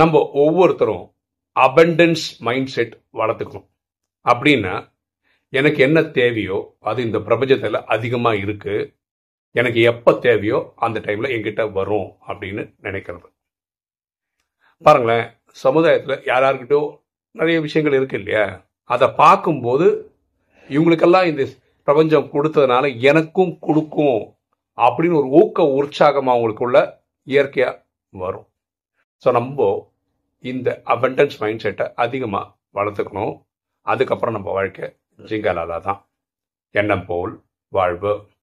நம்ம ஒவ்வொருத்தரும் abundance mind set வளர்த்துக்கணும். அப்படின்னா எனக்கு என்ன தேவையோ அது இந்த பிரபஞ்சத்தில் அதிகமாக இருக்குது எனக்கு எப்போ தேவையோ அந்த டைமில் எங்கிட்ட வரும் அப்படின்னு நினைக்கிறது. பாருங்களேன் சமுதாயத்தில் யார் யார்கிட்டயோ நிறைய விஷயங்கள் இருக்கு இல்லையா? அதை பார்க்கும்போது இவங்களுக்கெல்லாம் இந்த பிரபஞ்சம் கொடுத்ததுனால எனக்கும் கொடுக்கும் அப்படின்னு ஒரு ஊக்க உற்சாகம் அவங்களுக்குள்ள இயற்கையாக வரும். ஸோ நம்ம இந்த அபண்டன்ஸ் மைண்ட் செட்டை அதிகமாக வளர்த்துக்கணும். அதுக்கப்புறம் நம்ம வாழ்க்கை ஜிங்காலாலா தான். எண்ணம் போல் வாழ்வு.